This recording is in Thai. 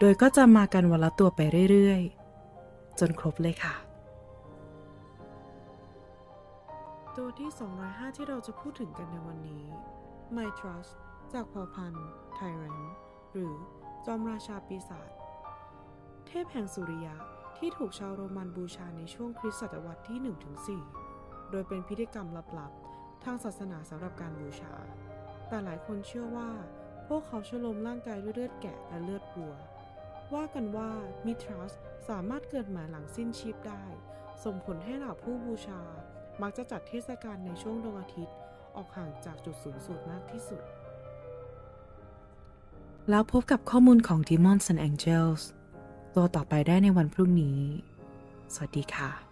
โดยก็จะมากันวันละตัวไปเรื่อยๆ จนครบเลยค่ะ ตัวที่ 205 ที่เราจะพูดถึงกันในวันนี้ My Trust จากเผ่าพันธุ์ Tyrant หรือจอมราชาปีศาจเทพแห่งสุริยะที่ถูกชาวโรมันบูชาในช่วงคริสตศตวรรษที่ 1-4 โดยเป็นพิธีกรรมลับๆ ทางศาสนาสำหรับการบูชา แต่หลายคนเชื่อว่า พวกเขาชโลมร่างกายด้วยเลือดแกะและเลือดวัว ว่ากันว่ามิทรัสสามารถเกิดใหม่หลังสิ้นชีพได้ ส่งผลให้เหล่าผู้บูชา มักจะจัดเทศกาลในช่วงดวงอาทิตย์ ออกห่างจากจุดสูงสุดมากที่สุด แล้วพบกับข้อมูลของ Demons and Angels ตัวต่อไปได้ในวันพรุ่งนี้ สวัสดีค่ะ